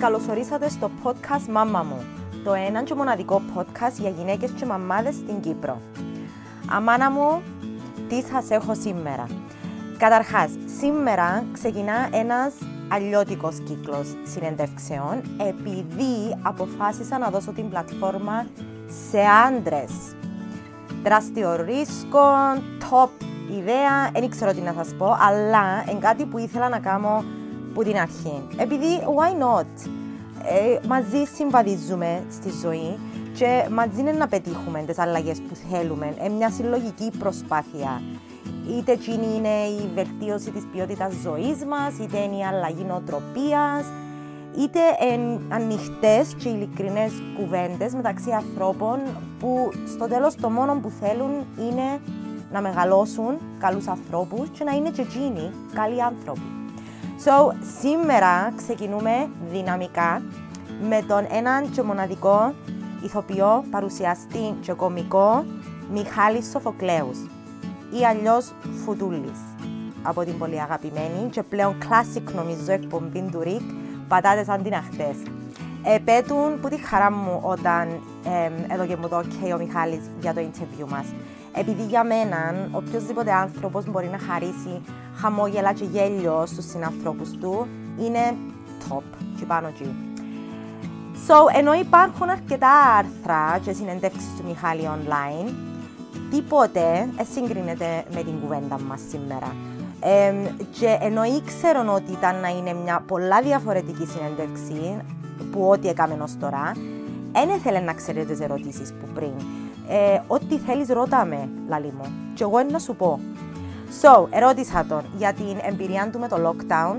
καλωσορίσατε στο podcast «Μάμα μου», το έναν και μοναδικό podcast για γυναίκες και μαμάδες στην Κύπρο. Αμάνα μου, τι σας έχω σήμερα; Καταρχάς, σήμερα ξεκινά ένας αλλιώτικος κύκλος συνεντεύξεων επειδή αποφάσισα να δώσω την πλατφόρμα σε άντρες. Τεράστιο ρίσκο, top ιδέα, δεν ξέρω τι να σας πω, αλλά είναι κάτι που ήθελα να κάνω που την αρχή. Επειδή, why not, ε, μαζί συμβαδίζουμε στη ζωή και μαζί είναι να πετύχουμε τις αλλαγές που θέλουμε. Είναι μια συλλογική προσπάθεια. Είτε εκείνη είναι η βελτίωση της ποιότητας ζωής μας, είτε είναι η αλλαγή νοοτροπίας, είτε ανοιχτές και ειλικρινές κουβέντες μεταξύ ανθρώπων που στο τέλος το μόνο που θέλουν είναι να μεγαλώσουν καλούς ανθρώπους και να είναι και εκείνοι καλοί άνθρωποι. So, σήμερα ξεκινούμε δυναμικά με τον έναν και μοναδικό ηθοποιό, παρουσιαστή και κομικό Μιχάλης Σοφοκλέους ή αλλιώς Φουτούλης από την πολύ αγαπημένη και πλέον classic νομίζω εκπομπή του Ρικ πατάτες αντιναχτές. Επέτουν που τη χαρά μου όταν ε, έδωκε μου το OK ο Μιχάλης για το interview μας. Επειδή για μένα οποιοδήποτε άνθρωπος μπορεί να χαρίσει χαμόγελα και γέλιο στους συνανθρώπους του είναι top και πάνω εκεί. So, ενώ υπάρχουν αρκετά άρθρα και συνεντεύξεις του Μιχάλη online, τίποτε δεν συγκρίνεται με την κουβέντα μας σήμερα. Ε, και ενώ ήξεραν ότι ήταν να είναι μια πολλά διαφορετική συνέντευξη που ό,τι έκαμε ως τώρα, δεν ήθελε να ξέρει τις ερωτήσεις που πριν. Ε, ό,τι θέλεις ρώτα με, λαλή μου. Και εγώ να σου πω. So, ερώτησα τον για την εμπειρία του με το lockdown.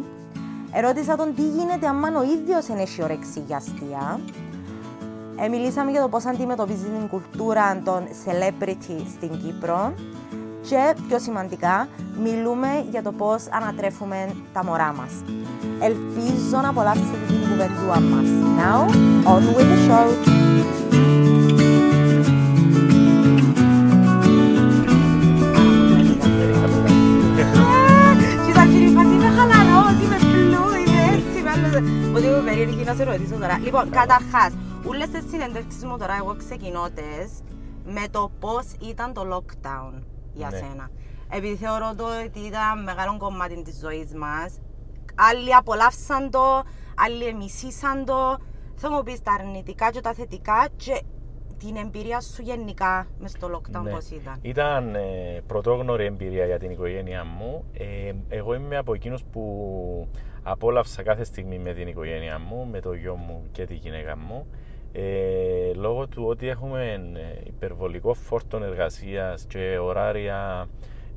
Ερώτησα τον τι γίνεται αν ο ίδιος είναι όρεξη για αστεία. Ε, μιλήσαμε για το πώς αντιμετωπίζει την κουλτούρα των celebrity στην Κύπρο. Και πιο σημαντικά, μιλούμε για το πώς ανατρέφουμε τα μωρά μας. Ελπίζω να απολαύσετε την κουβεντούα μας. Now, on with the show! Ότι είμαι περίεργη να σε ρωτήσω τώρα. Λοιπόν, καταρχάς, όλες τις συνέντευξεις μου τώρα εγώ ξεκινώ με το πώς ήταν το lockdown για ναι. σένα. Επειδή θεωρώ το ότι ήταν μεγάλο κομμάτι της ζωής μας. Άλλοι απολαύσαν το, άλλοι μισήσαν το. Θα μου πεις τα αρνητικά και τα θετικά και την εμπειρία σου γενικά μες στο lockdown ναι. πώς ήταν; Ήταν ε, πρωτόγνωρη εμπειρία για την οικογένειά μου. Ε, εγώ είμαι από εκείνους που απόλαυσα κάθε στιγμή με την οικογένειά μου, με το γιο μου και τη γυναίκα μου. Ε, λόγω του ότι έχουμε ε, υπερβολικό φόρτο εργασίας και ωράρια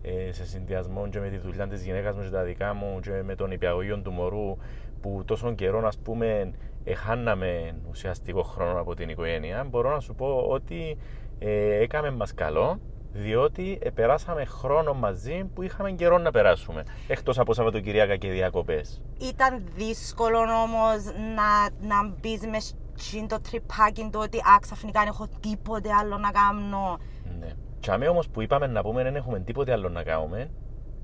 ε, σε συνδυασμό και με τη δουλειά της γυναίκας μου και τα δικά μου και με τον υπηαγωγείο του μωρού που τόσο καιρό, ας πούμε, εχάναμε ουσιαστικό χρόνο από την οικογένεια, μπορώ να σου πω ότι ε, έκαμε μας καλό διότι περάσαμε χρόνο μαζί που είχαμε καιρό να περάσουμε. Εκτός από Σαββατοκυριακά και διακοπές. Ήταν δύσκολο όμως να, να μπεις με το τρυπάκι του ότι α, ξαφνικά δεν έχω τίποτε άλλο να κάνω. Ναι. Και όμως που είπαμε να πούμε δεν έχουμε τίποτε άλλο να κάνουμε,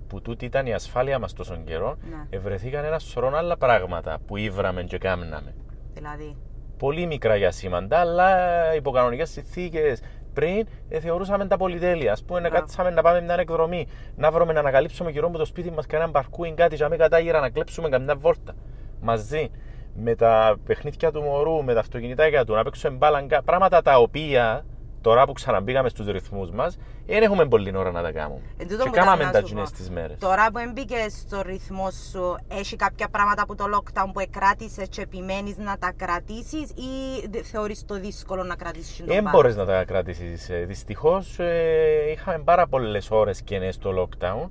που τούτη ήταν η ασφάλεια μας τόσο καιρό, ναι. ευρεθήκαν ένα σωρό άλλα πράγματα που ήβραμε και κάμναμε. Δηλαδή. Πολύ μικρά για σήμαντα, αλλά υπό κανονικές συνθήκες πριν ε, θεωρούσαμε τα πολυτέλεια. Α πούμε, κάτσαμε να πάμε μια εκδρομή, να βρούμε να ανακαλύψουμε γύρω από το σπίτι μας κανέναν παρκούιν, κάτι, για μην κατάγειρα να κλέψουμε καμιά βόρτα μαζί με τα παιχνίδια του μωρού, με τα αυτοκινητάκια του, να παίξουμε μπάλα, πράγματα τα οποία τώρα που ξαναμπήκαμε στους ρυθμούς μας, δεν έχουμε πολύ ώρα να τα κάνουμε. Ε, και κάναμε τα τζινές τις μέρες. Τώρα που μπήκε στο ρυθμό σου, έχει κάποια πράγματα από το lockdown που κράτησε και επιμένεις να τα κρατήσεις ή θεωρείς το δύσκολο να κρατήσεις το Δεν μπορείς να τα κρατήσεις. Ε, Δυστυχώς ε, είχαμε πάρα πολλές ώρες κενές στο lockdown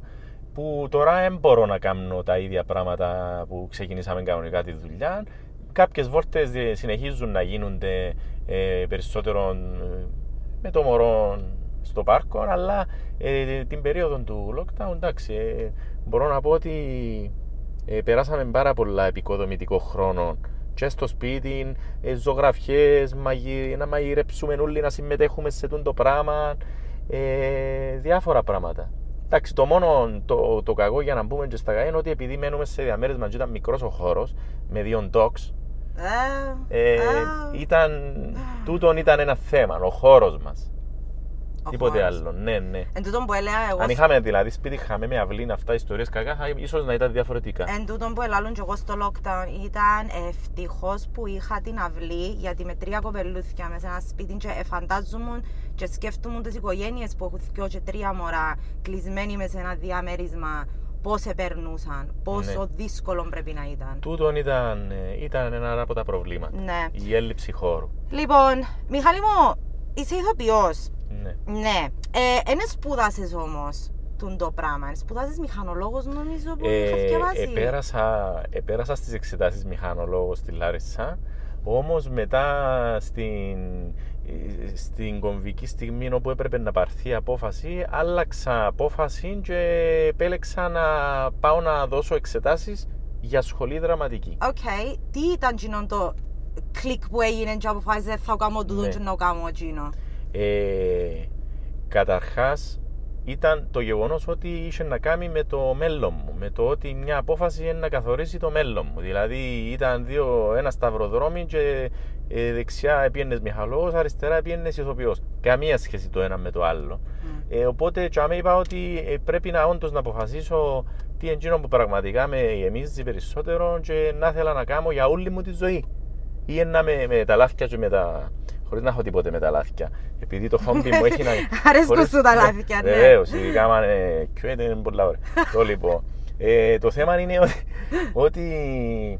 που τώρα δεν μπορώ να κάνω τα ίδια πράγματα που ξεκινήσαμε κανονικά τη δουλειά. Κάποιες βόρτες συνεχίζουν να γίνονται ε, περισσότερο με το μωρό στο πάρκο, αλλά ε, την περίοδο του lockdown, εντάξει, ε, μπορώ να πω ότι ε, περάσαμε πάρα πολλά επικοδομητικό χρόνο και στο σπίτι, ε, ζωγραφιές, μαγει, να μαγειρέψουμε όλοι, να συμμετέχουμε σε το πράγμα, ε, διάφορα πράγματα. Εντάξει, το μόνο το, το κακό για να μπούμε και στα είναι ότι επειδή μένουμε σε διαμέρες και ήταν μικρός ο χώρος, με δύο dogs, Ε, Ε, α, ήταν, τούτον ήταν ένα θέμα, ο χώρος μας. ο Τίποτε χώρος. άλλο. Ναι, ναι. Εν τούτον που έλεγα εγώ, Αν είχαμε δηλαδή σπίτι είχαμε με αυλή αυτά ιστορίες κακά, θα- ίσως να ήταν διαφορετικά. εν τούτον που ελάλουν και εγώ στο lockdown ήταν ευτυχώς που είχα την αυλή γιατί με τρία κοπελούθια μέσα σε ένα σπίτι και ε, φαντάζομαι και σκέφτομαι τις οικογένειες που έχουν δυο και τρία μωρά κλεισμένοι μέσα σε ένα διαμέρισμα πώς επερνούσαν, πόσο Ναι. δύσκολο πρέπει να ήταν. Τούτον ήταν, ε, ήταν ένα από τα προβλήματα. Ναι. Η έλλειψη χώρου. Λοιπόν, Μιχάλη μου, είσαι ηθοποιός. Ναι. Ναι. Ε, Εν σπούδασες όμως τούντο πράγμα. Σπούδασες μηχανολόγος νομίζω που είχα Ε, διαβάσει. επέρασα, επέρασα στις εξετάσεις μηχανολόγος στη Λάρισα, όμως μετά στην, ε, στην κομβική στιγμή όπου έπρεπε να πάρθει η απόφαση, άλλαξα απόφαση και επέλεξα να πάω να δώσω εξετάσεις για σχολή δραματική. Οκ. Τι ήταν εκείνο το κλικ που έγινε και αποφάσισε θα κάνω τούτο Ναι. και να κάνω εκείνο. Ε, καταρχάς ήταν το γεγονός ότι είχε να κάνει με το μέλλον μου, με το ότι μια απόφαση είναι να καθορίσει το μέλλον μου. Δηλαδή ήταν δύο, ένα σταυροδρόμι και ε, δεξιά έπιενες μηχαλός, αριστερά έπιενες ηθοποιός. Καμία σχέση το ένα με το άλλο. Ε, οπότε και άμα είπα ότι ε, πρέπει να όντως να αποφασίσω τι είναι εκείνο που πραγματικά με γεμίζει περισσότερο και να ήθελα να κάνω για όλη μου τη ζωή. Ή να με, με τα λάθια και με τα... Χωρίς να έχω τίποτε με τα λάθια. Επειδή το χόμπι μου έχει να... Αρέσκουν χωρίς- σου τα λάθια, ναι. Βεβαίως, ειδικά άμα είναι κιουέτε, είναι πολλά ωραία. το λοιπόν. Ε, το θέμα είναι ότι, ότι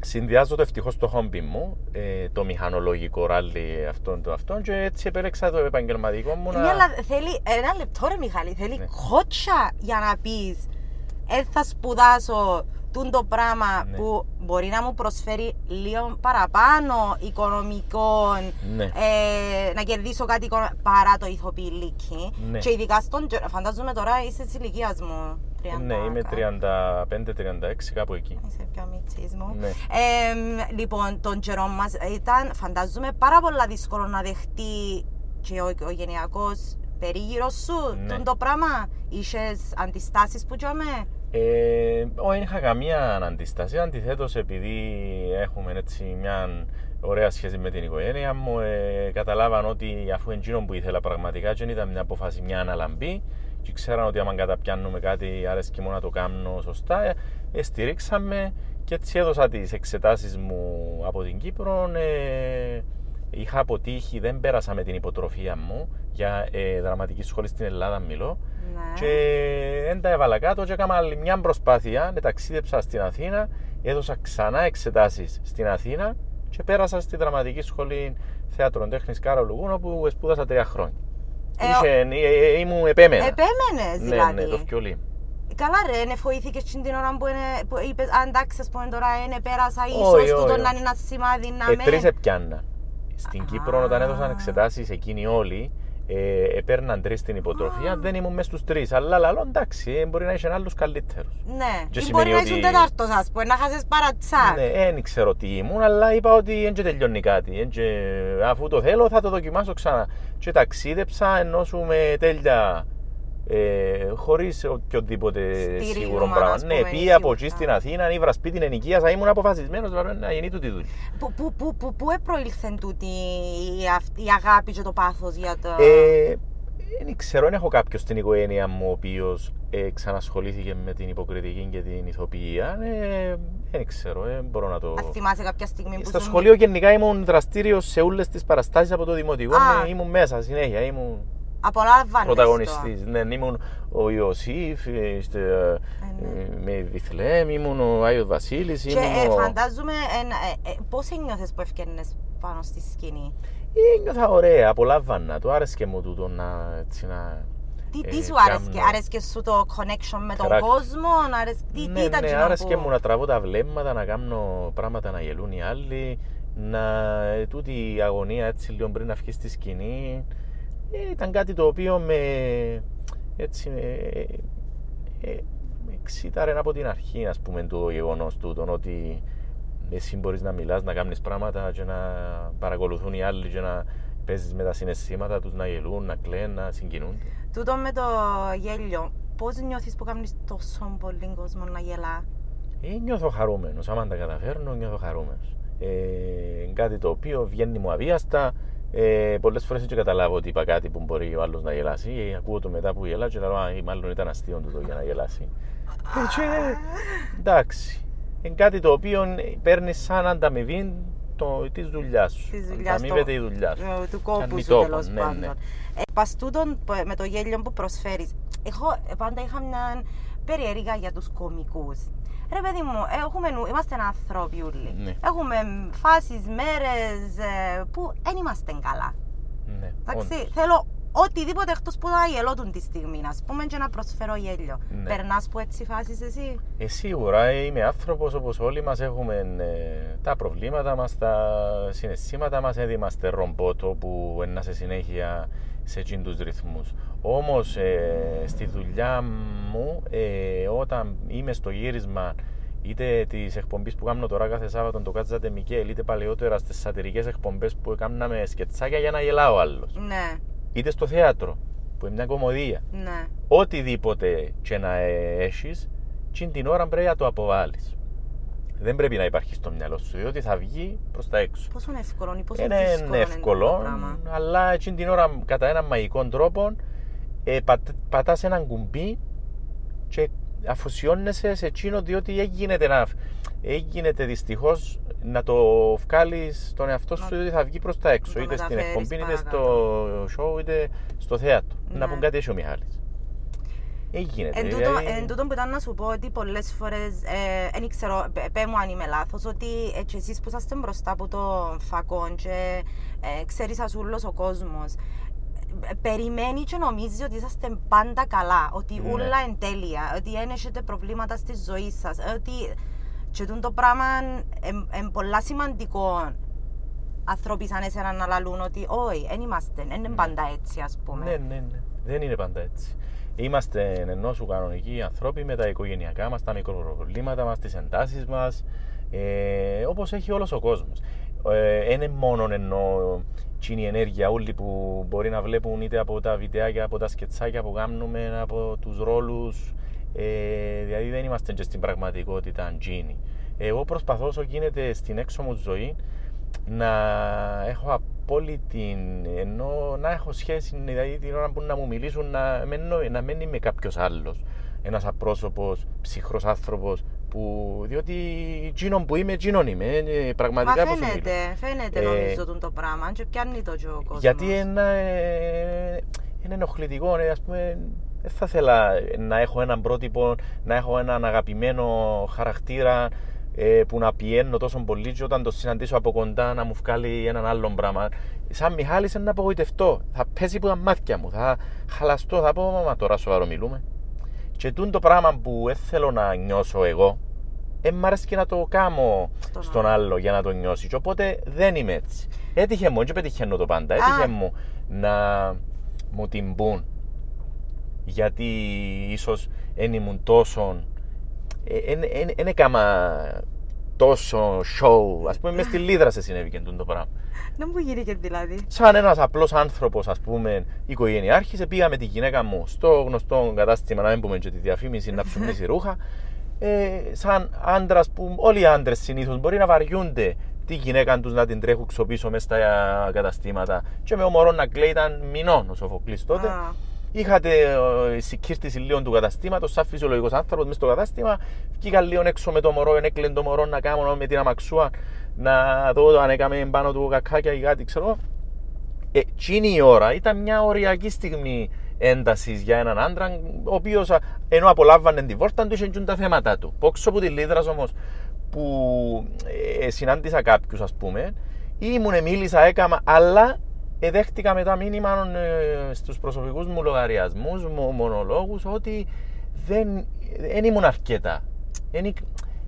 συνδυάζω το ευτυχώς το χόμπι μου, ε, το μηχανολογικό ράλι αυτόν το αυτόν και έτσι επέλεξα το επαγγελματικό μου Ναι, να... αλλά θέλει ένα λεπτό ρε Μιχάλη, θέλει Ναι. κότσα για να πεις ε, θα σπουδάσω τούν το πράγμα Ναι. που μπορεί να μου προσφέρει λίγο παραπάνω οικονομικών, Ναι. ε, να κερδίσω κάτι οικονο- παρά το ηθοποιηλίκι. Ναι. Και ειδικά στον, τζο- φαντάζομαι τώρα είσαι της ηλικίας μου. 30 Ναι, είμαι κάτι. 35-36 κάπου εκεί. Είσαι πιο μίτσις μου. Ναι. Ε, λοιπόν, τον καιρό μας ήταν, φαντάζομαι, πάρα πολλά δύσκολο να δεχτεί και ο οικογενειακό περίγυρο σου Ναι. τούτο το πράγμα. Είχες αντιστάσεις που τζάμε. Ε, όχι, δεν είχα καμία αντίσταση. Αντιθέτως, επειδή έχουμε έτσι μια ωραία σχέση με την οικογένεια μου, ε, καταλάβαν ότι αφού εντζήνο που ήθελα πραγματικά, δεν ήταν μια απόφαση μια αναλαμπή, και ξέραν ότι άμα καταπιάνουμε κάτι, άρεσκε μόνο να το κάνω σωστά, ε, στηρίξαμε και έτσι έδωσα τις εξετάσεις μου από την Κύπρο. Ε, είχα αποτύχει, δεν πέρασα με την υποτροφία μου για ε, δραματική σχολή στην Ελλάδα, μιλώ. Ναι. Και δεν τα έβαλα κάτω και έκανα άλλη μια προσπάθεια, με ταξίδεψα στην Αθήνα, έδωσα ξανά εξετάσεις στην Αθήνα και πέρασα στη δραματική σχολή θέατρων τέχνης Κάρολου Γούνο που σπούδασα τρία χρόνια. Ε, Είχε, ε, ε, ήμουν επέμενα. Επέμενες Ναι, δηλαδή. ναι, το φκιολί. Καλά, ρε, ναι, βοηθήκε την ώρα που, είναι, που είπες, «Α, εντάξει, ας πούμε τώρα, είναι πέρασα, Όχι, ίσω τούτο όχι. να είναι ένα σημάδι να Ε, με. τρεις επιάνα. Στην Κύπρο όταν Α. έδωσαν εξετάσεις εκείνοι όλοι, ε, έπαιρναν τρεις στην υποτροφία, δεν ήμουν μέσα στους τρεις. Αλλά λαλό εντάξει, ε, μπορεί να είσαι άλλους καλύτερους. Ναι, Και ή σημαίνει μπορεί να ότι- ήσουν τέταρτος, ας πούμε, να χάσεις παρατσάκ. Ναι, δεν ξέρω τι ήμουν, αλλά είπα ότι δεν τελειώνει κάτι. εν και αφού το θέλω, θα το δοκιμάσω ξανά. Και ταξίδεψα ενώ σου με τέλεια. Ε, Χωρίς οποιοδήποτε Στήριγμα, σίγουρο ας πράγμα. πούμε, Ναι, πήγα από εκεί σίγουρα. στην Αθήνα, ήβρα σπίτι ενοικίασα, ήμουν αποφασισμένος να γίνει τούτη δουλειά. Πού, πού, πού, πού, πού επροήλθε τούτη η, αυτή, η αγάπη και το πάθος για το... Ε, δεν ξέρω, δεν έχω κάποιος στην οικογένεια μου ο οποίος ε, ξανασχολήθηκε με την υποκριτική και την ηθοποιία. Ε, δεν ξέρω, δεν μπορώ να το. Αν θυμάσαι κάποια στιγμή που Στο ήσουν- σχολείο γενικά ήμουν δραστήριος σε όλες τις παραστάσεις από το δημοτικό. Α. Ναι, ήμουν μέσα συνέχεια. Ήμουν Απολάμβανες το. πρωταγωνιστής. Ναι, ήμουν ο Ιωσήφ, ε, στο, ε, ναι. με Βιθλέμ, ήμουν ο Άιο Βασίλης. Και Ήμουν ε, ο... φαντάζομαι, ε, ε, ε, πώς ένιωθες που ευκαιρνες πάνω στη σκηνή; Ε, νιώθα ωραία, απολάμβανα. Το άρεσε μου τούτο να. Έτσι, να Τι, ε, τι σου κάμνω. άρεσκε, άρεσκε σου το connection με τον Χαράκ- κόσμο, άρεσκε, τι, ναι, τι ήταν ναι, εκείνο άρεσε που... μου να τραβώ τα βλέμματα, να κάνω πράγματα να γελούν οι άλλοι, να ε, τούτη η αγωνία έτσι λίγο πριν να βγεις στη σκηνή. Ε, ήταν κάτι το οποίο με έτσι με, ε, με εξήταρε από την αρχή, ας πούμε, το γεγονός τούτο ότι εσύ μπορείς να μιλάς, να κάνεις πράγματα και να παρακολουθούν οι άλλοι και να παίζεις με τα συναισθήματα τους, να γελούν, να κλαίνουν, να συγκινούνται. Τούτο με το γέλιο, πώς νιώθεις που κάνεις τόσο πολύ κόσμο να γελά; Ε, νιώθω χαρούμενος. Άμα τα καταφέρνω, νιώθω χαρούμενος. Ε, κάτι το οποίο βγαίνει μου αβίαστα. Ε, Πολλές φορές δεν καταλάβω ότι είπα κάτι που μπορεί ο άλλος να γελάσει. Ε, ακούω το μετά που γελά και λέω, Α, μάλλον ήταν αστείο του το για να γελάσει. Ε, και, εντάξει. Είναι κάτι το οποίο παίρνεις σαν ανταμοιβή το, της δουλειάς σου. Της δουλειάς, Ανταμείβεται το- η δουλειά σου. ε, του κόπου Κάνει σου τόπο, τέλος ναι, πάντων. ναι. Ε, πας τούτον, π- με το γέλιο που προσφέρεις, εγώ ε, πάντα είχα μια περιέργεια για τους κομικούς. Ρε παιδί μου, ε, έχουμε, νου- είμαστε άνθρωποι όλοι. Ναι. Έχουμε μ, φάσεις, μέρες ε, που δεν είμαστε καλά. Ναι, Εντάξει, όντως. θέλω οτιδήποτε εκτός που να γελώτουν τη στιγμή, να πούμε και να προσφέρω γέλιο. Ναι. Περνάς που έτσι φάσεις εσύ; Ε, σίγουρα ε, είμαι άνθρωπος όπως όλοι μας έχουμε ε, τα προβλήματα μας, τα συναισθήματα μας, δεν είμαστε ρομπότο που είναι σε συνέχεια σε εκείνους τους ρυθμούς. Όμως ε, στη δουλειά μου ε, όταν είμαι στο γύρισμα είτε της εκπομπής που κάνω τώρα κάθε Σάββατο το Κάτσατε Μικέλ, είτε παλαιότερα στις σατυρικές εκπομπές που κάναμε σκετσάκια για να γελά ο άλλος. Ναι, Είτε στο θέατρο, που είναι μια κομμωδία ναι. οτιδήποτε και να έχεις, την την ώρα πρέπει να το αποβάλεις. Δεν πρέπει να υπάρχει στο μυαλό σου, διότι θα βγει προς τα έξω. Πόσο είναι εύκολο ή πόσο Είναι δύσκολο είναι εύκολο, το πράγμα. αλλά εκείνη την ώρα κατά έναν μαγικό τρόπο ε, πατ, πατάς έναν κουμπί και αφοσιώνεσαι σε εκείνο διότι έγινε να, έγινε δυστυχώς να το βγάλεις στον εαυτό σου Να- διότι θα βγει προς τα έξω το είτε στην μεταφέρεις εκπομπή είτε στο παρακάτω. show είτε στο θέατρο να Ναι. πούν κάτι έχει ο Μιχάλης έγινε Εν τούτο, εν τούτο που ήταν να σου πω ότι πολλές φορές, δεν ξέρω, πε- πέ μου αν είμαι λάθος, ότι έτσι εσείς που είσαστε μπροστά από το φακό και ε, ξέρεις ασούλος ο κόσμος, περιμένει και νομίζεις ότι είσαστε πάντα καλά, ότι Ναι. όλα είναι τέλεια, ότι δεν έχετε προβλήματα στη ζωή σας, ότι και τούτο το πράγμα είναι πολλά σημαντικό άνθρωποι σαν εσένα να λαλούν ότι όχι, δεν είμαστε, δεν είναι πάντα έτσι ας πούμε. Ναι, ναι, ναι. Δεν είναι πάντα έτσι. Είμαστε ενώ σου κανονικοί άνθρωποι με τα οικογενειακά μας, τα μικροπροβλήματα μας, τις εντάσεις μας, ε, όπως έχει όλος ο κόσμος. Ε, είναι μόνο ενώ τσίνη η ενέργεια όλοι που μπορεί να βλέπουν είτε από τα βιντεάκια, από τα σκετσάκια που κάνουμε, από τους ρόλους, ε, δηλαδή δεν είμαστε και στην πραγματικότητα τζίνι. Εγώ προσπαθώ όσο γίνεται στην έξω μου ζωή να έχω απόλυτη, ενώ να έχω σχέση, δηλαδή την ώρα που να μου μιλήσουν να, μην, νο- να μην είμαι κάποιος άλλος. Ένας απρόσωπος, ψυχρός άνθρωπος, που, διότι εκείνον που είμαι, εκείνον είμαι. ε, Μα πραγματικά πώς σου μιλώ. φαίνεται, φαίνεται Ε, νομίζω τον το πράγμα και πιάνει το και ο κόσμος. Γιατί είναι, ε, είναι ενοχλητικό, ε, ας πούμε, δεν θα ήθελα να έχω έναν πρότυπο, να έχω έναν αγαπημένο χαρακτήρα ε, που να πιένω τόσο πολύ και όταν το συναντήσω από κοντά να μου βγάλει έναν άλλο πράγμα. Σαν Μιχάλης είναι να απογοητευτώ. Θα πέσει από τα μάτια μου, θα χαλαστώ, θα πω μα τώρα σοβαρό μιλούμε. Και τούτο το πράγμα που δεν θέλω να νιώσω εγώ, δεν μ' αρέσει και να το κάνω Στον στον άλλο για να το νιώσει. Και οπότε δεν είμαι έτσι. Έτυχε μου, δεν πετυχαίνω το πάντα. Έτυχε μου να μου την πούν γιατί ίσως δεν ήμουν τόσο. Δεν έκανα τόσο show. Α πούμε, μες στη Λίδρα σε συνέβη και τούτο το πράγμα. Να μου γίνει δηλαδή. Σαν ένας απλός άνθρωπος, ας πούμε, οικογενειάρχης, πήγα με τη γυναίκα μου στο γνωστό κατάστημα, να μην πούμε και τη διαφήμιση, να ψουμίσει ρούχα. Ε, σαν άντρα που όλοι οι άντρες συνήθως μπορεί να βαριούνται τη γυναίκα τους να την τρέχουν ξοπίσω μέσα στα καταστήματα. Και με ο μωρό να κλαίει, ήταν μηνών ο Σοφοκλής τότε. Α. Είχατε ε, συγκύρτηση λίγο του καταστήματος, σαν φυσιολογικός άνθρωπος μέσα στο κατάστημα. Βγήκα λίγο έξω με το μωρό, έκλαινε το μωρό να κάνω με την αμαξούα να δω αν έκαμε πάνω του κακάκια ή κάτι, ξέρω. εγώ. Ε, εκείνη η ώρα ήταν μια οριακή στιγμή έντασης για έναν άντρα, ο οποίος ενώ απολάμβανε τη βόρτα του, είχε και τα θέματα του. Πόξω από τη Λίδρας όμως που ε, συνάντησα κάποιους, ας πούμε, ήμουν, μίλησα, έκαμα, αλλά ε, δέχτηκα μετά μήνυμα ε, στους προσωπικούς μου λογαριασμούς, μου, μονολόγους, ότι δεν, δεν ήμουν αρκετά. Δεν, εί-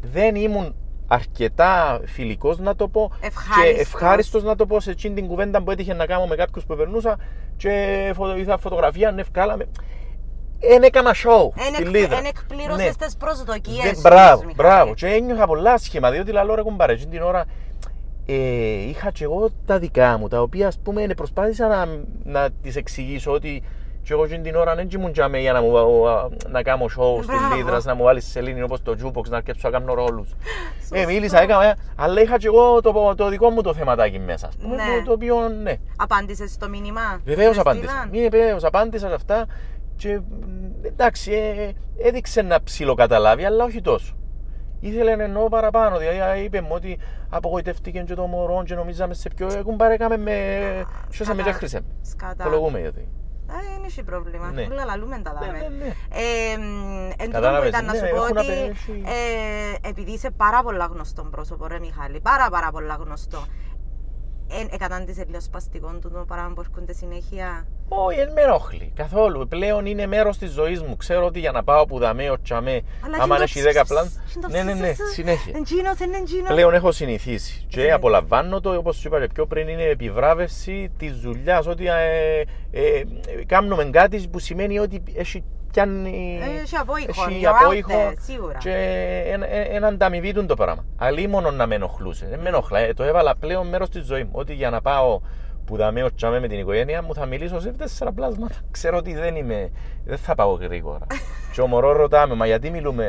δεν ήμουν αρκετά φιλικός να το πω Ευχάριστος. και ευχάριστος να το πω σε εκείνη την κουβέντα που έτυχε να κάνω με κάποιους που περνούσα και φωτο, είδα φωτογραφία, ναι, βγάλαμε. Εν έκανα show στη Λίδρα. Εν εκπλήρωσες Ναι. τις προσδοκίες Δεν- σου, Μπράβο, Μιχάλη. μπράβο. Και ένιωθα πολλά άσχημα, διότι λαλό ρε κουμπάρε, εκείνη την ώρα ε, είχα και εγώ τα δικά μου, τα οποία ας πούμε προσπάθησα να, να τις εξηγήσω ότι Και εγώ εκείνη την ώρα δεν ήμουν τζάμε για να, μου, να κάνω show στην Μπράβο. Λίδρα, να μου βάλεις σελήνη όπως το jukebox, να αρκέψω να κάνω ρόλους. Ε, μίλησα, έκανα, αλλά είχα και εγώ το, το δικό μου το θεματάκι μέσα, ας πούμε, Ναι. το, το οποίο, ναι. Απάντησες στο μήνυμα; Βεβαίως Σε απάντησα. στείλαν; Ναι, βεβαίως απάντησα σε αυτά. Και μ, εντάξει, ε, έδειξε να ψιλοκαταλάβει, αλλά όχι τόσο. Ήθελε να εννοώ παραπάνω. Δηλαδή α, είπε μου ότι απογοητεύτηκε και το μωρό και νομίζαμε σε πιο. Έχουν παρέκαμε με. Σώσα με Σκατά. και χρήσε. Σκατά. Το λογούμε γιατί. Ε, δεν έχει πρόβλημα. Ναι. Όλα λαλούμε τα Ναι, δάμε. ναι, ναι. Ε, μ, εν τούτο που Κατάλαβες, ήταν να ναι, σου πω έχουν ότι απέχει. ε, επειδή είσαι πάρα πολλά γνωστό πρόσωπο, ρε Μιχάλη, πάρα πάρα πολλά γνωστό. Ε, εκατάντησε λίγο σπαστικό του το πράγμα που έρχονται συνέχεια. Όχι, δεν με ενοχλεί καθόλου. Πλέον είναι μέρος της ζωής μου. Ξέρω ότι για να πάω που δαμέ, ο τσαμέ, άμα έχει 10 πλάν. Ναι, ναι, ναι, συνέχεια. Εντζίνος, είναι εντζίνος. Πλέον έχω συνηθίσει και Συνήθισε. απολαμβάνω το, όπως σου είπα και πιο πριν, είναι επιβράβευση της δουλειάς. Ότι ε, ε, κάνουμε κάτι που σημαίνει ότι έχει πιάνει. Ε, έχει απόϊχο, έχει you're out απόϊχο there, σίγουρα. Και ένα ένα ανταμοιβή του το πράγμα. Αλλά μόνο να με ενοχλούσε. Δεν με ενοχλά. Ε, το έβαλα πλέον μέρος της ζωής μου. Ότι για να πάω που δαμέ ο τσάμε με την οικογένεια μου θα μιλήσω σε τέσσερα πλάσματα. Ξέρω ότι δεν είμαι, δεν θα πάω γρήγορα. και ο μωρό ρωτάμε, μα γιατί μιλούμε,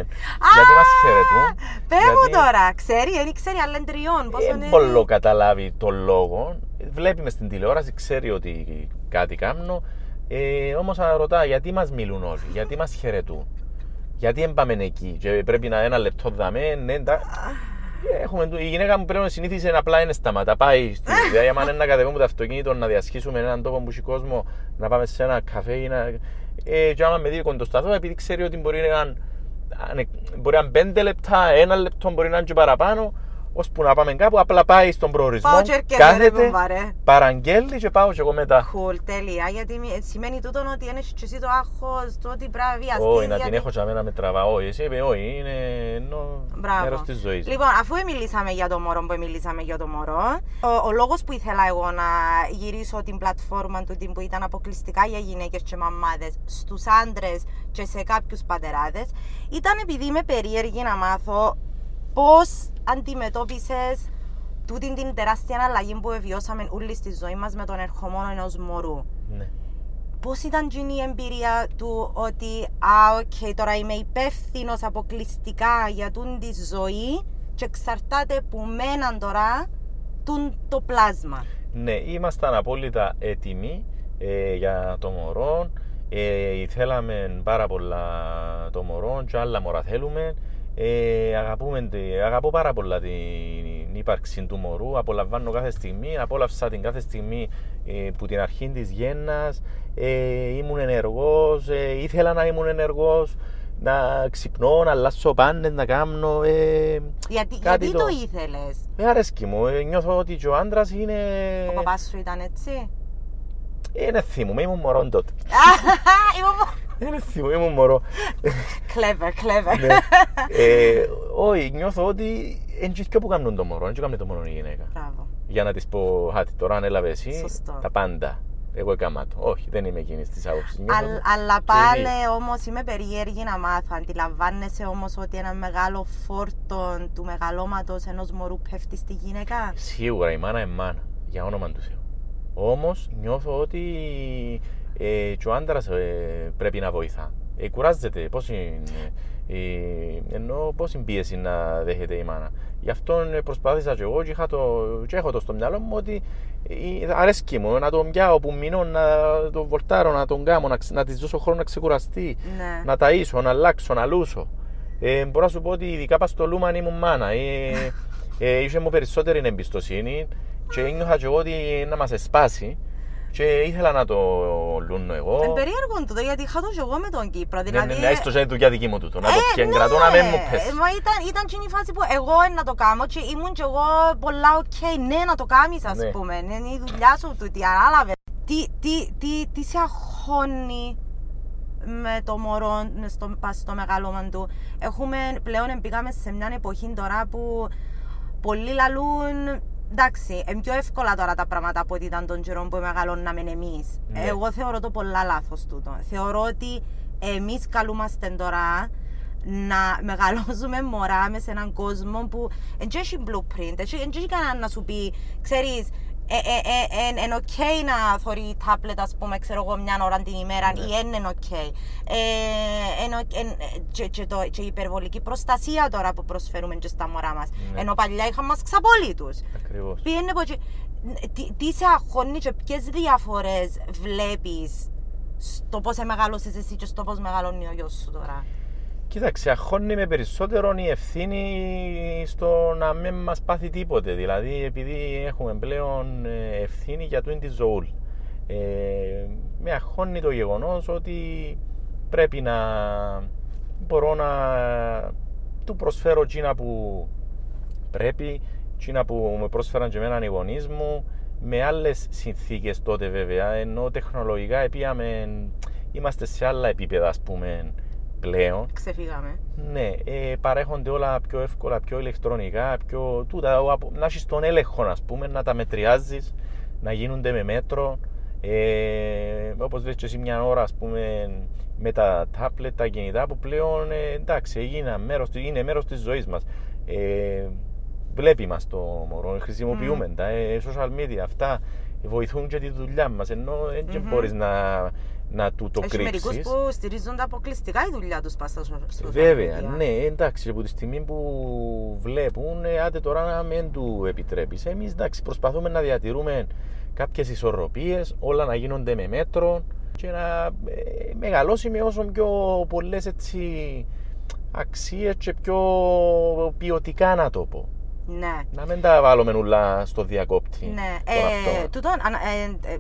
γιατί μας χαιρετούν. Πέ μου γιατί- τώρα, ξέρει, δεν ξέρει άλλα τριών. Πόσο δεν είναι; πολύ καταλάβει τον λόγο. Βλέπει μες στην τηλεόραση, ξέρει ότι κάτι κάνω. Ε, Όμως ρωτά γιατί μας μιλούν όλοι, γιατί μας χαιρετούν; Γιατί δεν πάμε εκεί; Και πρέπει να ένα λεπτό δαμέ, ναι, εντά- Έχουμε, η γυναίκα μου πρέπει συνήθισε να απλά είναι σταματά. Πάει στη δηλαδή, άμα είναι να κατεβούμε το αυτοκίνητο, να διασχίσουμε έναν τόπο που έχει κόσμο, να πάμε σε ένα καφέ ή να. Ε, και άμα με δει κοντοσταθώ, επειδή ξέρει ότι μπορεί να είναι αν- μπορεί να είναι πέντε λεπτά, ένα λεπτό μπορεί να είναι και παραπάνω, ώσπου να πάμε κάπου, απλά πάει στον προορισμό, Πάω και έρχεται, ρε κάθεται, μπουμπά, ρε. παραγγέλει και πάω και εγώ μετά. Cool, τέλεια. Γιατί μη- σημαίνει τούτο ότι είναι και εσύ το άγχος, το ότι πρέπει να βιαστείς, Όχι, να την γιατί- έχω για μένα με τραβά. Όχι, εσύ είπε, όχι, είναι ενώ Μπράβο. μέρος της ζωής. Λοιπόν, αφού μιλήσαμε για το μωρό που μιλήσαμε για το μωρό, ο, ο λόγος που ήθελα εγώ να γυρίσω την πλατφόρμα του την που ήταν αποκλειστικά για γυναίκες και μαμάδες στους άντρες και σε κάποιους πατεράδες ήταν επειδή είμαι περίεργη να μάθω πώς αντιμετώπισες τούτη την τεράστια αλλαγή που βιώσαμε όλοι στη ζωή μας με τον ερχομόνο ενός μωρού; Ναι. Πώς ήταν εκείνη η εμπειρία του ότι «Α, οκ, τώρα είμαι υπεύθυνος αποκλειστικά για τούντη ζωή και εξαρτάται που μέναν τώρα τούντο πλάσμα». Ναι, ήμασταν απόλυτα έτοιμοι ε, για το μωρό. Ε, θέλαμε πάρα πολλά το μωρό και άλλα μωρά θέλουμε. Ε, αγαπούμε, τη- αγαπώ πάρα πολλά την ύπαρξη του μωρού. Απολαμβάνω κάθε στιγμή. Απόλαυσα την κάθε στιγμή ε, που την αρχή της γέννας. Ε, ήμουν ενεργός. Ε, ήθελα να ήμουν ενεργός. Να ξυπνώ, να αλλάσω πάνες, να κάνω. Ε, Γιατί, κάτι γιατί το, ήθελες; ε, αρέσκει μου. Ε, νιώθω ότι και ο άντρας είναι... Ο παπάς σου ήταν έτσι; Είναι θυμούμαι, ήμουν μωρό τότε. Είμαι Είναι θυμούμαι, ήμουν μωρό. Clever, clever. Ναι. Ε, Όχι, νιώθω ότι είναι και πιο που κάνουν το μωρό, δεν και κάνουν το μωρό η γυναίκα. Μπράβο. Για να της πω, χάτι, τώρα ανέλαβε εσύ Σωστό. τα πάντα. Εγώ έκανα το. Όχι, δεν είμαι εκείνης της άποψης. Αλ- αλλά πάλι όμως είμαι περίεργη να μάθω. Αντιλαμβάνεσαι όμως ότι ένα μεγάλο φόρτο του μεγαλώματος ενός μωρού πέφτει στη γυναίκα; Σίγουρα η μάνα είναι μάνα, για όνομα του Θεού. Όμως νιώθω ότι ε, και ο άντρας πρέπει να βοηθά. Ε, κουράζεται, πώ είναι. Ε, ενώ πόση πίεση να δέχεται η μάνα. Γι' αυτό ε, προσπάθησα και εγώ και, είχα το, και έχω το στο μυαλό μου ότι ε, αρέσκει μου να τον πιάω που μείνω, να τον βολτάρω, να τον κάνω, να, ξε- να της δώσω χρόνο να ξεκουραστεί, Ναι. να ταΐσω, να αλλάξω, να λούσω. Ε, μπορώ να σου πω ότι ειδικά πας στο Λούμαν ήμουν μάνα. Ε, ε, είχε μου περισσότερη εμπιστοσύνη και ένιωθα και εγώ ότι να μας εσπάσει και ήθελα να το λούνω εγώ. Εν περίεργο τούτο, γιατί είχα το και εγώ με τον Κύπρο. Ναι, Δηλαδή, ναι, ναι, έστω και δουλειά δική μου τούτο. Να το ε, κεγκρατώ ναι. να μην μου Ε, πέσει. Μα ήταν, ήταν και η φάση που εγώ ε, να το κάνω και ήμουν και εγώ πολλά οκ, ναι, να το κάνεις ας Ναι. πούμε. Ναι, είναι η δουλειά σου τούτη, ανάλαβες. Τι, τι, τι, τι σε αγχώνει με το μωρό με στο, πας στο μεγαλώμα του. Έχουμε πλέον μπήκαμε σε μια εποχή τώρα που πολλοί λαλούν Εντάξει, είναι πιο εύκολα τώρα τα πράγματα από ότι ήταν τον καιρό που μεγαλώναμε εμείς. Ναι. Εγώ θεωρώ το πολλά λάθος τούτο. Θεωρώ ότι εμείς καλούμαστε τώρα να μεγαλώσουμε μωρά μες σε έναν κόσμο που δεν έχει blueprint, δεν έχει κανένα να σου πει, ξέρεις, είναι οκ να θωρεί τάμπλετ, ας πούμε, ξέρω εγώ, μια ώρα την ημέρα Ναι. ή είναι οκ. Ε, εν- εν- και, και, το, και η υπερβολική προστασία τώρα που προσφέρουμε και στα μωρά μας. Ναι. Ενώ παλιά είχαν μας ξαπολύτους. Ακριβώς. Πήγαινε από εκεί. Τι, τι σε αγχώνει και ποιες διαφορές βλέπεις στο πώς μεγάλωσες εσύ και στο πώς μεγαλώνει ο γιος σου τώρα; Κοίταξε, αγχώνει με περισσότερο η ευθύνη στο να μην μας πάθει τίποτε. Δηλαδή, επειδή έχουμε πλέον ε, ευθύνη για τούτη τη ζωούλ. Ε, με αγχώνει το γεγονός ότι πρέπει να μπορώ να του προσφέρω εκείνα που πρέπει, εκείνα που με πρόσφεραν και εμένα οι γονείς μου, με άλλες συνθήκες τότε βέβαια, ενώ τεχνολογικά επίαμε, είμαστε σε άλλα επίπεδα ας πούμε πλέον. Ξεφύγαμε. Ναι, ε, παρέχονται όλα πιο εύκολα, πιο ηλεκτρονικά, πιο τούτα, ο απο- να έχεις τον έλεγχο, ας πούμε, να τα μετριάζεις, να γίνονται με μέτρο. Ε, όπως λες και εσύ μια ώρα, ας πούμε, με τα τάπλετ, τα κινητά που πλέον, ε, εντάξει, έγιναν μέρος, του- είναι μέρος της ζωής μας. Ε, βλέπει μας το μωρό, χρησιμοποιούμε τα, ε, social media, αυτά βοηθούν και τη δουλειά μας, ενώ δεν Μμμ. μπορείς να, να του το Έχει μερικούς κρύψεις. που στηρίζονται αποκλειστικά η δουλειά τους πας στα στο social Βέβαια, media. ναι, εντάξει, από τη στιγμή που βλέπουν, ε, άντε τώρα να μην του επιτρέπεις. Εμείς, εντάξει, προσπαθούμε να διατηρούμε κάποιες ισορροπίες, όλα να γίνονται με μέτρο και να ε, μεγαλώσει με όσο πιο πολλές έτσι αξίες και πιο ποιοτικά να το πω. Ναι. Να μην τα βάλουμε όλα στο διακόπτη. Ναι, τον ε, αυτό. τούτον, ανα- ε, ε,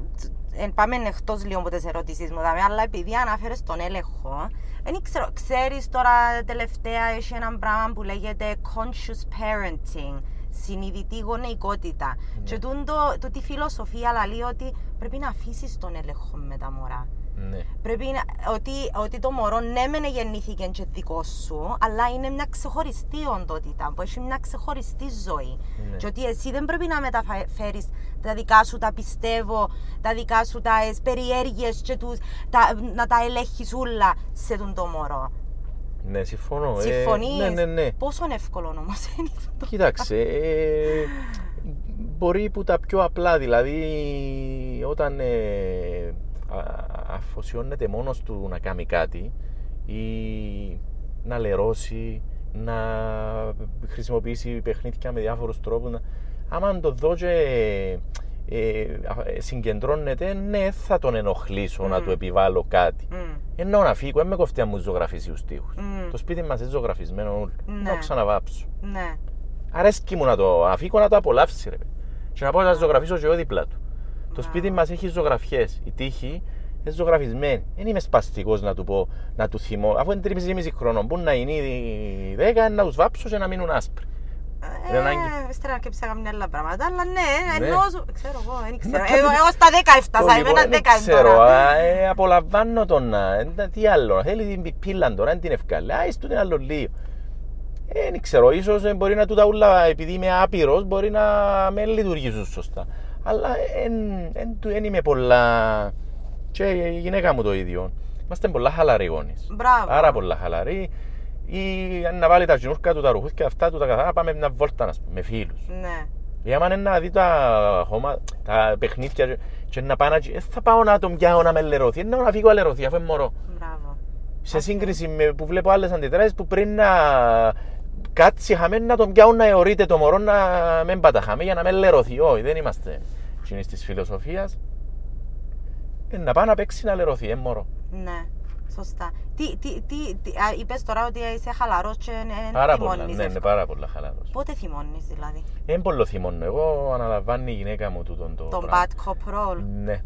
τ- ε, πάμε εκτός λίγο από τις ερωτήσεις μου, δάμε, αλλά επειδή ανάφερε τον έλεγχο, δεν ξέρω, ξέρεις τώρα τελευταία έχει ένα πράγμα που λέγεται conscious parenting, συνειδητή γονεϊκότητα. Ναι. Και τούτο, τούτη φιλοσοφία λέει ότι πρέπει να αφήσεις τον έλεγχο με τα μωρά. Ναι. Πρέπει να, ότι, ότι το μωρό ναι μεν γεννήθηκε και δικό σου, αλλά είναι μια ξεχωριστή οντότητα που έχει μια ξεχωριστή ζωή. Ναι. Και ότι εσύ δεν πρέπει να μεταφέρεις τα δικά σου τα πιστεύω, τα δικά σου τα περιέργειες και τους, τα, να τα ελέγχεις όλα σε τον το μωρό. Ναι, συμφωνώ. Ε, Συμφωνείς; ναι, ναι, ναι. Πόσο εύκολο όμως είναι αυτό. Κοίταξε, ε, μπορεί που τα πιο απλά, δηλαδή όταν ε, α- αφοσιώνεται μόνος του να κάνει κάτι ή να λερώσει, να χρησιμοποιήσει παιχνίδια με διάφορους τρόπους, να, άμα το δω και ε, α- συγκεντρώνεται, ναι, θα τον ενοχλήσω να Μμμ. του επιβάλλω κάτι. Μμ. Ενώ να φύγω, δεν με κοφτεί αν μου ζωγραφίσει τους τοίχους. Μμ. Το σπίτι μας είναι ζωγραφισμένο όλο. Ναι. Να το ξαναβάψω. Ναι. Αρέσκει μου να το αφήκω να το απολαύσει, ρε. παιδί. Και να πάω να ζωγραφίσω και εγώ δίπλα του. Το σπίτι μας έχει ζωγραφιές. Η τύχη είναι ζωγραφισμένη. Δεν είμαι σπαστικός να του πω, να του θυμώ. Αφού είναι τρεις μισή χρόνο, μπορεί να είναι ήδη δέκα, να τους βάψω και να μείνουν άσπροι. Είναι ανάγκη. Ε, ύστερα και ψάγαμε άλλα πράγματα, αλλά ναι, Ναι. ενώ σου- ξέρω εγώ, δεν ξέρω. κάτι- Εγώ, εγώ στα 10 έφτασα, Το λοιπόν, εμένα δεν 10 είναι ξέρω, τώρα. α, ε, απολαμβάνω τον. α, ε, Τι άλλο, θέλει την πιπίλα τώρα, δεν την ευκάλε. Α, είσαι τούτο άλλο λίγο. Ε, δεν ξέρω, ίσως μπορεί να του τα ούλα, επειδή είμαι άπειρος, μπορεί να με λειτουργήσουν σωστά. Αλλά δεν είμαι πολλά. Και η γυναίκα μου το ίδιο. Είμαστε πολλά χαλαροί γονείς. Μπράβο. Πάρα πολλά χαλαροί. Ή αν να βάλει τα γινούρκα του, τα ρουχούθια αυτά του, τα καθαρά, πάμε μια βόλτα να πούμε, με φίλους. Ναι. Για άμα είναι να δει τα, χώμα, τα παιχνίδια και- και να πάει να... Δεν θα πάω να τον πιάω να με λερωθεί, είναι να φύγω αλερωθεί αφού είναι μωρό. Μπράβο. Σε σύγκριση με που βλέπω άλλες αντιδράσεις που πριν να κάτσει χαμένο να τον πιάουν να αιωρείται το μωρό να μην παταχάμε για να με λερωθεί. Όχι, δεν είμαστε κοινής της φιλοσοφίας. Ε, να πάει να παίξει να λερωθεί, ε, μωρό. Ναι. Σωστά. Τι, τι, τι, τι, α, είπες τώρα ότι είσαι χαλαρός και ε, Πάρα πολλά, θυμώνεις ναι, είναι εύκολα. πάρα πολλά χαλαρός. Πότε θυμώνεις δηλαδή; Δεν πολύ θυμώνω. Εγώ αναλαμβάνει η γυναίκα μου τούτον το Τον πράγμα. bad cop role. Ναι.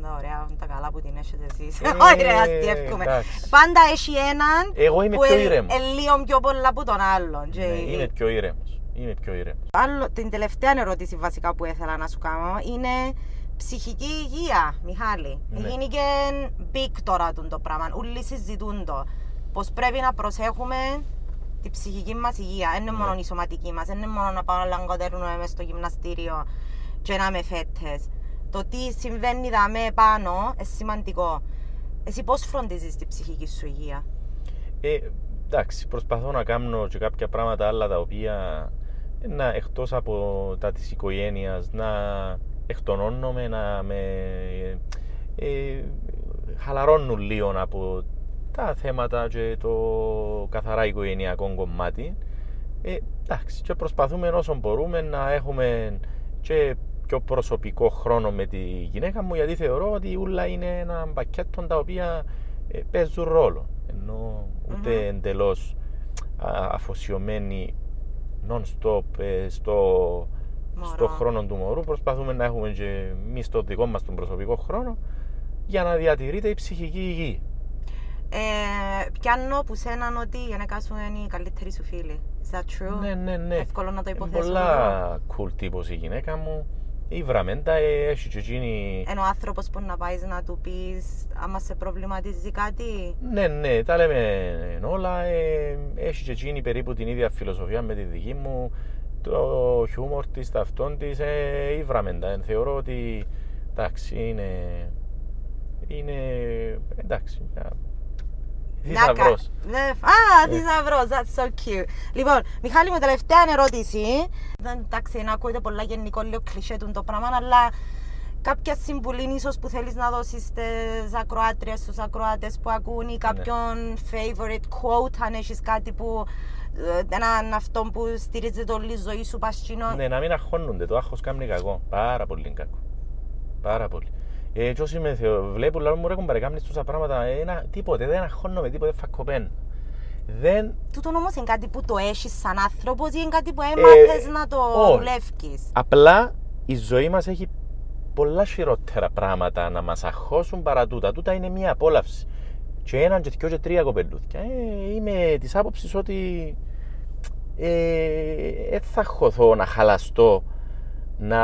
Ναι, ωραία, τα καλά που την έχετε εσείς. Ε, Όχι ρε, αστιεύκουμε. εντάξει. Πάντα έχει έναν Εγώ είμαι που πιο ε- ήρεμος. ε, λίγο πιο πολλά από τον άλλον. Και- Ναι, είμαι πιο ήρεμος. Είμαι πιο ήρεμος. Άλλο, την τελευταία ερώτηση βασικά που ήθελα να σου κάνω είναι ψυχική υγεία, Μιχάλη. Ναι. Γίνηκε big τώρα τούτο το πράγμα. Όλοι συζητούν το. Πως πρέπει να προσέχουμε τη ψυχική μας υγεία. Δεν είναι Ναι. μόνο η σωματική μας. Δεν είναι μόνο να πάμε να λαγκωτέρνουμε μες στο γυμναστήριο και να είμαι φέτες. Το τι συμβαίνει δαμέ πάνω είναι σημαντικό. Εσύ πώς φροντίζεις τη ψυχική σου υγεία; Ε, εντάξει, προσπαθώ να κάνω και κάποια πράγματα άλλα τα οποία ε, να, εκτός από τα της οικογένειας να εκτονώνομαι, να με ε, χαλαρώνουν λίγο από τα θέματα και το καθαρά οικογενειακό κομμάτι. Ε, εντάξει, και προσπαθούμε όσο μπορούμε να έχουμε και πιο προσωπικό χρόνο με τη γυναίκα μου γιατί θεωρώ ότι όλα είναι ένα πακέτο τα οποία ε, παίζουν ρόλο. Ενώ ούτε mm-hmm. εντελώ αφοσιωμένοι non-stop ε, στο, στο χρόνο του μωρού. Προσπαθούμε να έχουμε και εμείς το δικό μας τον προσωπικό χρόνο για να διατηρείται η ψυχική υγεία. Ε, πιάνω που σέναν ότι η γυναίκα σου είναι η καλύτερη σου φίλη. Is that true? Ναι, ναι, ναι. Εύκολο να το υποθέσω. Είναι πολλά cool τύπος η γυναίκα μου. Η βραμέντα ε, έχει και εκείνη... Είναι ο άνθρωπος που να πάει να του πεις άμα σε προβληματίζει κάτι; Ναι, ναι, τα λέμε όλα. Ε, έχει και εκείνη περίπου την ίδια φιλοσοφία με τη δική μου. Το χιούμορ της, τα αυτόν της, ε, η βραμέντα. Ε, θεωρώ ότι εντάξει, είναι... Είναι... εντάξει, Θησαυρός. Ναι, α, ε. θησαυρός, that's so cute. Λοιπόν, Μιχάλη, μου τελευταία ερώτηση. Δεν εντάξει, να ακούγεται πολλά γενικό, λίγο κλεισέ το πράγμα, αλλά κάποια συμβουλή ίσως που θέλεις να δώσεις στις ακροάτριες, στους ακροάτες που ακούν ή ναι. κάποιον favorite quote, αν έχεις κάτι που ε, έναν αυτό που στηρίζεται όλη η ζωής σου πασχίνο. Ναι, να μην αγχώνονται. Το άγχος κάνει κακό. Πάρα πολύ κακό. Πάρα πολύ. Ε, και όσοι με βλέπουν, λέω μου ρε κουμπάρε, κάνεις τόσα πράγματα, ένα, τίποτε, δεν αγχώνομαι, τίποτε, φακοπέν. Δεν... Τούτο όμως είναι κάτι που το έχεις σαν άνθρωπος ή είναι κάτι που έμαθες ε, να το oh. δουλεύεις. Απλά η ζωή μας έχει πολλά χειρότερα πράγματα να μας αγχώσουν παρά τούτα. Τούτα είναι μια απόλαυση. Και έναν και δυο και τρία κοπελούθια. Ε, είμαι της άποψης ότι ε, ε, θα χωθώ να χαλαστώ, να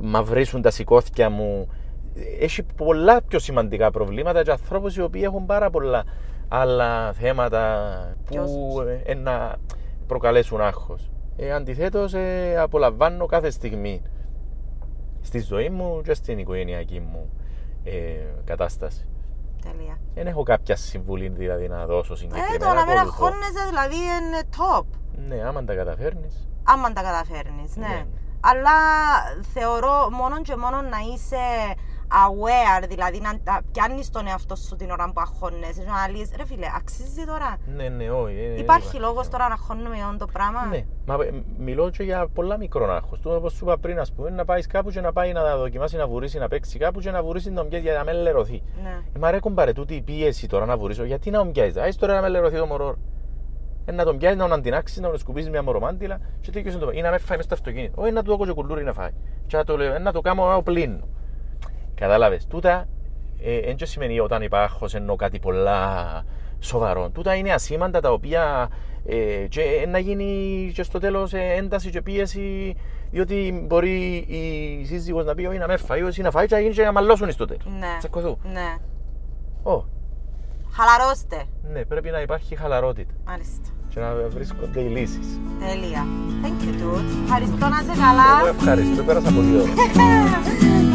μαυρίσουν τα σηκώθια μου έχει πολλά πιο σημαντικά προβλήματα και ανθρώπους οι οποίοι έχουν πάρα πολλά άλλα θέματα που ε, να προκαλέσουν άγχος. Ε, αντιθέτως ε, απολαμβάνω κάθε στιγμή στη ζωή μου και στην οικογενειακή μου ε, κατάσταση. Τέλεια. Δεν έχω κάποια συμβουλή δηλαδή να δώσω συγκεκριμένα. Ε, το να μην αγχώνεσαι δηλαδή είναι top. Ναι, άμα τα καταφέρνεις. Άμα τα καταφέρνεις, ναι. ναι. Αλλά θεωρώ μόνο και μόνο να είσαι aware, δηλαδή να πιάνεις τον εαυτό σου την ώρα που αγχώνεσαι. Να λες, ρε φίλε, αξίζει τώρα; Ναι, ναι, όχι. Ε, Υπάρχει λόγος τώρα να αγχώνουμε το πράγμα; Ναι, μα ε, μιλώ και για πολλά μικρό άγχος. Του όπως σου είπα πριν, ας πούμε, να πάεις κάπου και να πάει να δοκιμάσει να βουρήσει, να παίξει κάπου και να βουρήσει τον πιέζει για να με λερωθεί. Ναι. Ε, μα ρε κουμπάρε τούτη η πίεση τώρα να βουρήσω, γιατί να μου πιέζει. Α τώρα να με λερωθεί το μωρό. Ε, να τον πιάσεις, να τον αντινάξεις, να τον σκουπίσει μια μορομάντιλα και τέτοιος το Ή να με φάει μέσα στο αυτοκίνητο. Όχι να του δω κουλούρι να φάει. Και να το λέω, ε, να το κάνω πλήν. Κατάλαβες. Τούτα δεν ε, σημαίνει όταν υπάρχει εννοώ κάτι πολλά σοβαρό. Τούτα είναι ασήμαντα τα οποία ε, και να γίνει και στο τέλος ε, ένταση και πίεση διότι μπορεί η σύζυγος να πει όχι να με φάει, όχι να φάει και να γίνει και να μαλλώσουν στο τέλος. Ναι. Τσακωθούν. Ναι. Oh. Χαλαρώστε. Ναι, πρέπει να υπάρχει χαλαρότητα. Μάλιστα. Και να βρίσκονται οι λύσεις. Τέλεια. Thank you, dude. Ευχαριστώ να είσαι καλά. Εγώ ευχαριστώ, πέρασα πολύ ωραία.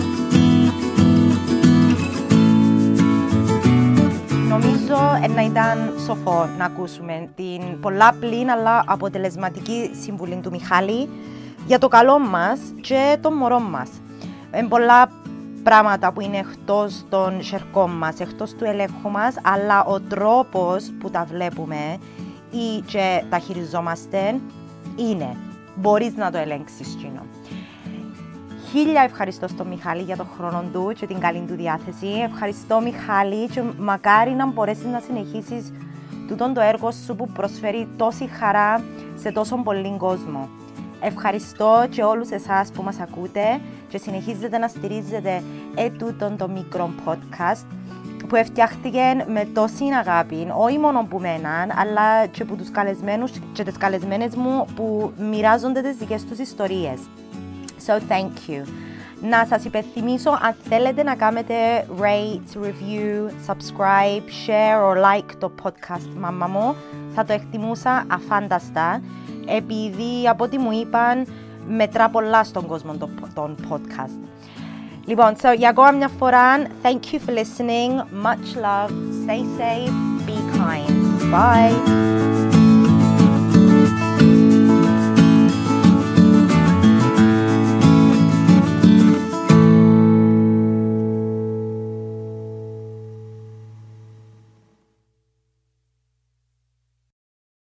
Νομίζω να ήταν σοφό να ακούσουμε την πολλά πλήν αλλά αποτελεσματική συμβουλή του Μιχάλη για το καλό μας και το μωρό μας. Είναι πολλά πράγματα που είναι εκτός των χερκών μας, εκτός του ελέγχου μας, αλλά ο τρόπος που τα βλέπουμε ή και τα χειριζόμαστε είναι. Μπορείς να το ελέγξεις κοινό. Χίλια ευχαριστώ στον Μιχάλη για τον χρόνο του και την καλή του διάθεση. Ευχαριστώ Μιχάλη και μακάρι να μπορέσεις να συνεχίσεις τούτον το έργο σου που προσφέρει τόση χαρά σε τόσο πολύ κόσμο. Ευχαριστώ και όλους εσάς που μας ακούτε και συνεχίζετε να στηρίζετε ετούτον το μικρό podcast που φτιάχτηκε με τόση αγάπη, όχι μόνο από μένα, αλλά και από τους καλεσμένους και τις καλεσμένες μου που μοιράζονται τις δικές τους ιστορίες. So thank you. Να σας υπενθυμίσω αν θέλετε να κάνετε rate, review, subscribe, share or like το podcast μάμα μου θα το εκτιμούσα αφάνταστα επειδή από ό,τι μου είπαν μετρά πολλά στον κόσμο των podcast. Λοιπόν, so για ακόμα μια φορά, thank you for listening, much love, stay safe, be kind. Bye!